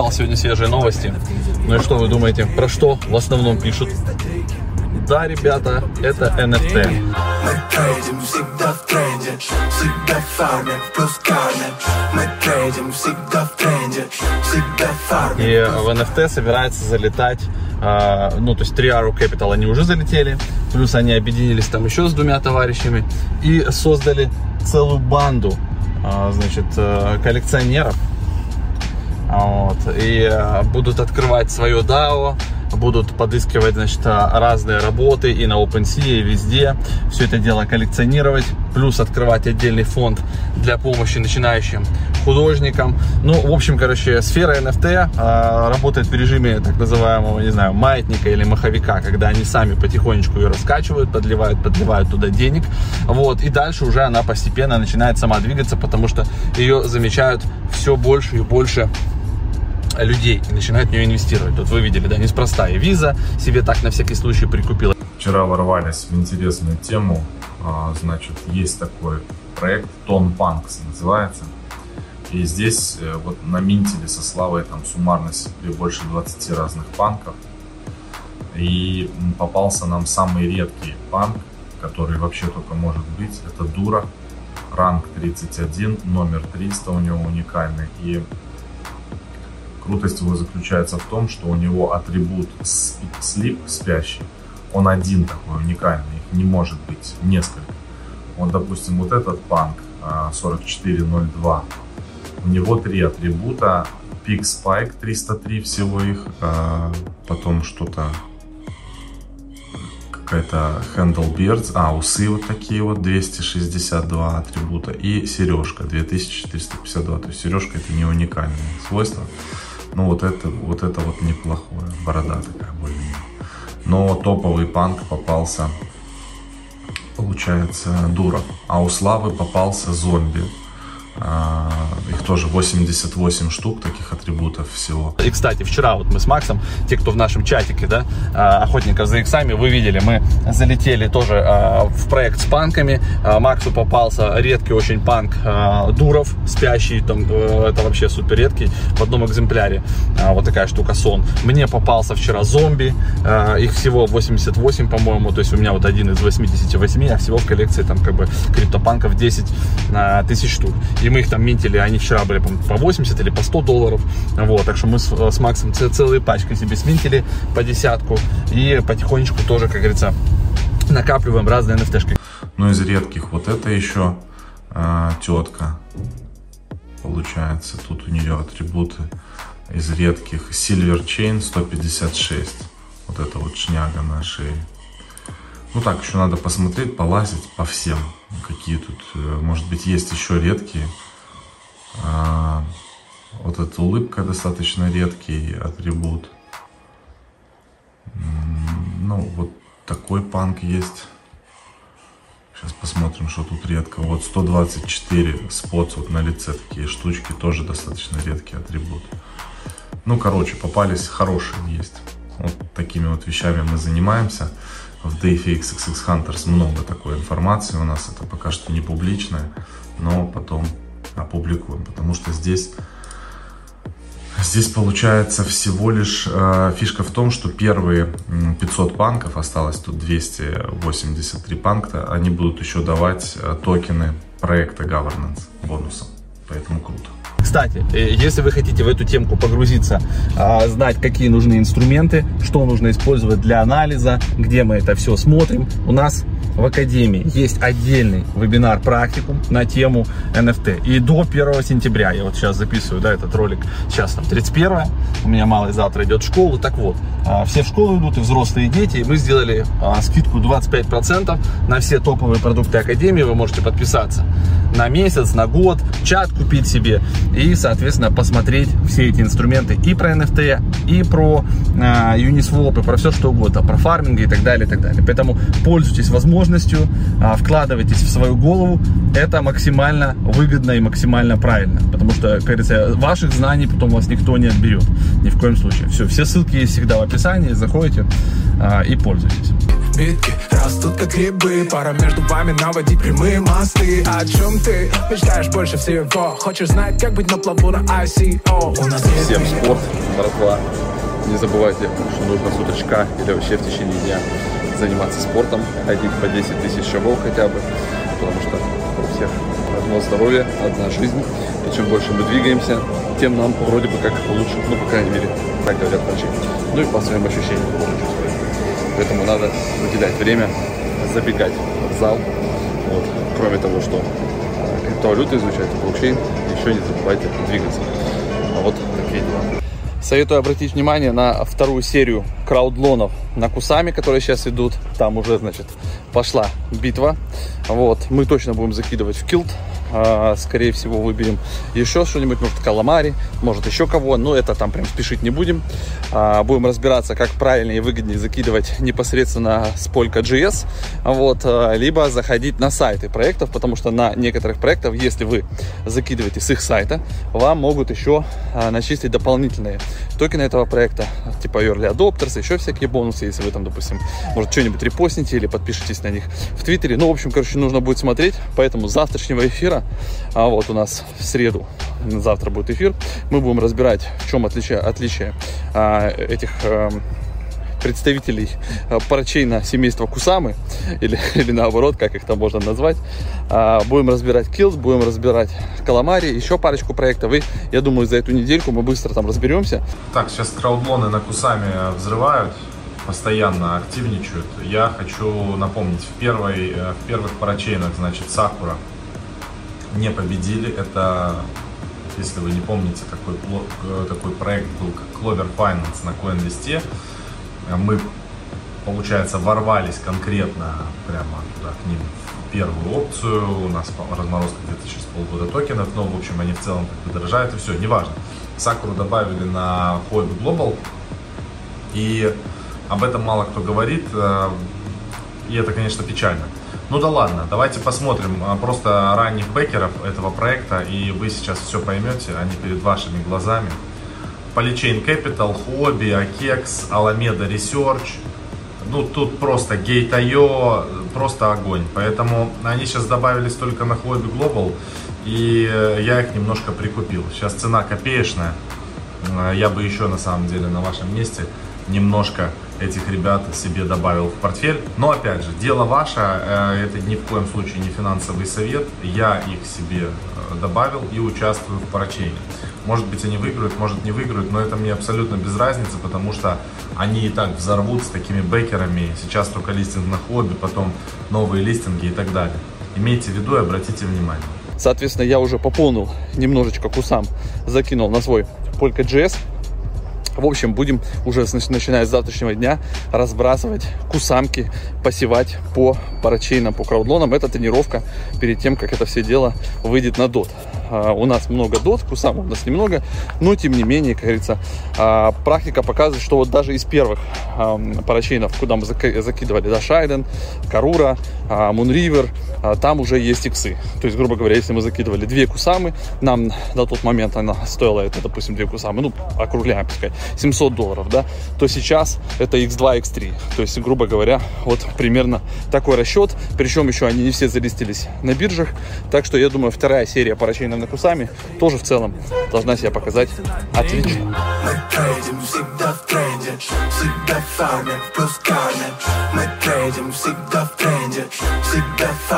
почитал сегодня свежие новости. Ну и что вы думаете, про что в основном пишут? Да, ребята, это NFT. Мы трейдим всегда в тренде, всегда фармим, плюс кармим. Мы трейдим всегда в тренде, всегда фармим. И в NFT собирается залетать Uh, ну, то есть 3 Arrow Capital они уже залетели, плюс они объединились там еще с двумя товарищами и создали целую банду, uh, значит, uh, коллекционеров, вот, и будут открывать свое DAO, будут подыскивать, значит, разные работы и на OpenSea, и везде. Все это дело коллекционировать, плюс открывать отдельный фонд для помощи начинающим художникам. Ну, в общем, короче, сфера NFT а, работает в режиме так называемого, не знаю, маятника или маховика, когда они сами потихонечку ее раскачивают, подливают, подливают туда денег. Вот, и дальше уже она постепенно начинает сама двигаться, потому что ее замечают все больше и больше людей и начинают в нее инвестировать. Тут вы видели, да, неспроста и виза себе так на всякий случай прикупила. Вчера ворвались в интересную тему. А, значит, есть такой проект Тон Панкс называется. И здесь э, вот наминтили со Славой там суммарно себе больше 20 разных панков. И попался нам самый редкий панк, который вообще только может быть. Это Дура, ранг 31, номер 300 у него уникальный. И Крутость его заключается в том, что у него атрибут sleep, спящий, он один такой уникальный, их не может быть несколько. Вот, допустим, вот этот панк 4402, у него три атрибута, Peak Spike 303 всего их, а, потом что-то какая-то Handle Beards, а, усы вот такие вот, 262 атрибута, и сережка 2452, то есть сережка это не уникальное свойство. Ну, вот это вот, это вот неплохое. Борода такая более Но топовый панк попался, получается, Дура. А у Славы попался зомби. А, их тоже 88 штук таких атрибутов всего. И, кстати, вчера вот мы с Максом, те, кто в нашем чатике, да, а, охотников за иксами, вы видели, мы залетели тоже а, в проект с панками. Максу попался редкий очень панк Дуров, спящий, там, э, это вообще супер редкий, в одном экземпляре. Вот такая штука сон. Мне попался вчера зомби, их всего 88, по-моему, то есть у меня вот один из 88, а всего в коллекции там как бы криптопанков 10 тысяч штук. И мы их там минтили, они вчера были по 80 или по 100 долларов. Вот, так что мы с, с Максом целые пачки себе сминтили по десятку. И потихонечку тоже, как говорится, накапливаем разные NFT-шки. Ну, из редких вот это еще э, тетка. Получается, тут у нее атрибуты из редких. Silver Chain 156. Вот это вот шняга на шее. Ну так, еще надо посмотреть, полазить по всем. Какие тут, э, может быть, есть еще редкие. А, вот эта улыбка достаточно редкий атрибут. Ну, вот такой панк есть. Сейчас посмотрим, что тут редко. Вот 124 спот вот на лице такие штучки, тоже достаточно редкий атрибут. Ну, короче, попались хорошие есть. Вот такими вот вещами мы занимаемся в DFX XX Hunters много такой информации у нас, это пока что не публичное, но потом опубликуем, потому что здесь Здесь получается всего лишь э, фишка в том, что первые 500 панков, осталось тут 283 панка, они будут еще давать э, токены проекта Governance бонусом. Поэтому круто. Кстати, э, если вы хотите в эту темку погрузиться, а, знать, какие нужны инструменты, что нужно использовать для анализа, где мы это все смотрим, у нас в Академии есть отдельный вебинар-практикум на тему NFT. И до 1 сентября, я вот сейчас записываю да, этот ролик, сейчас там 31, у меня малый завтра идет в школу. Так вот, а, все в школу идут, и взрослые и дети. И мы сделали а, скидку 25% на все топовые продукты Академии. Вы можете подписаться на месяц, на год, чат купить себе и, соответственно, посмотреть все эти инструменты и про NFT, и про э, Uniswap, и про все что угодно, про фарминг и так далее, и так далее. Поэтому пользуйтесь возможностью, э, вкладывайтесь в свою голову, это максимально выгодно и максимально правильно, потому что, как говорится, ваших знаний потом вас никто не отберет, ни в коем случае. Все, все ссылки есть всегда в описании, заходите э, и пользуйтесь. сбитки Растут как грибы Пора между вами наводить прямые мосты О чем ты мечтаешь больше всего? Хочешь знать, как быть на плаву на ICO? У нас есть Всем спорт, братва. Не забывайте, что нужно с уточка или вообще в течение дня заниматься спортом, ходить по 10 тысяч шагов хотя бы, потому что у всех одно здоровье, одна жизнь. И чем больше мы двигаемся, тем нам вроде бы как лучше, ну, по крайней мере, так говорят врачи. Ну и по своим ощущениям тоже. Поэтому надо выделять время, забегать в зал. Вот. Кроме того, что э, криптовалюты изучать, блокчейн, еще не забывайте двигаться. А вот такие дела. Советую обратить внимание на вторую серию краудлонов на Кусами, которые сейчас идут. Там уже, значит, пошла битва. Вот, мы точно будем закидывать в килт. А, скорее всего, выберем еще что-нибудь, может, каламари, может, еще кого. Но это там прям спешить не будем. А, будем разбираться, как правильнее и выгоднее закидывать непосредственно с Polka.js. Вот, а, либо заходить на сайты проектов, потому что на некоторых проектах, если вы закидываете с их сайта, вам могут еще начислить дополнительные токены этого проекта, типа Early Adopters, еще всякие бонусы, если вы там, допустим, может, что-нибудь репостните или подпишитесь на них в Твиттере. Ну, в общем, короче, нужно будет смотреть, поэтому завтрашнего эфира, а вот у нас в среду, завтра будет эфир, мы будем разбирать, в чем отличие, отличие а, этих а, представителей э, парачейна семейства Кусамы, или, или наоборот, как их там можно назвать. А, будем разбирать Kills, будем разбирать Каламари, еще парочку проектов. И я думаю, за эту недельку мы быстро там разберемся. Так, сейчас краудлоны на Кусами взрывают постоянно активничают. Я хочу напомнить, в, первой, э, в первых парачейнах, значит, Сакура не победили. Это, если вы не помните, такой, э, такой проект был, как Clover Finance на CoinList. Э, мы, получается, ворвались конкретно прямо туда к ним в первую опцию. У нас разморозка где-то сейчас полгода токенов, но, в общем, они в целом как бы дорожают, и все, неважно. Сакуру добавили на Huobi Global, и об этом мало кто говорит, э, и это, конечно, печально. Ну да ладно, давайте посмотрим э, просто ранних бекеров этого проекта, и вы сейчас все поймете, они перед вашими глазами. Polychain Capital, Hobby, Akex, Alameda Research. Ну, тут просто Gate.io, просто огонь. Поэтому они сейчас добавились только на Hobby Global, и э, я их немножко прикупил. Сейчас цена копеечная. Э, я бы еще, на самом деле, на вашем месте немножко этих ребят себе добавил в портфель. Но опять же, дело ваше, э, это ни в коем случае не финансовый совет. Я их себе добавил и участвую в парачейне. Может быть, они выиграют, может не выиграют, но это мне абсолютно без разницы, потому что они и так взорвут с такими бекерами. Сейчас только листинг на хобби, потом новые листинги и так далее. Имейте в виду и обратите внимание. Соответственно, я уже пополнил немножечко кусам, закинул на свой Polka.js. В общем, будем уже начиная с завтрашнего дня разбрасывать кусамки, посевать по парачейнам, по краудлонам. Это тренировка перед тем, как это все дело выйдет на дот. А, у нас много дот, кусам у нас немного, но тем не менее, как говорится, практика показывает, что вот даже из первых парачейнов, куда мы закидывали, да, Шайден, Карура, Мунривер, там уже есть иксы. То есть, грубо говоря, если мы закидывали две кусамы, нам на тот момент она стоила, это, допустим, две кусамы, ну, округляем, пускай, 700 долларов, да, то сейчас это x2, x3. То есть, грубо говоря, вот примерно такой расчет. Причем еще они не все залистились на биржах. Так что я думаю, вторая серия парачейными кусами тоже в целом должна себя показать отлично. Мы трейдим всегда в тренде, всегда фармим, плюс кармим. Мы трейдим всегда в тренде, всегда фармим.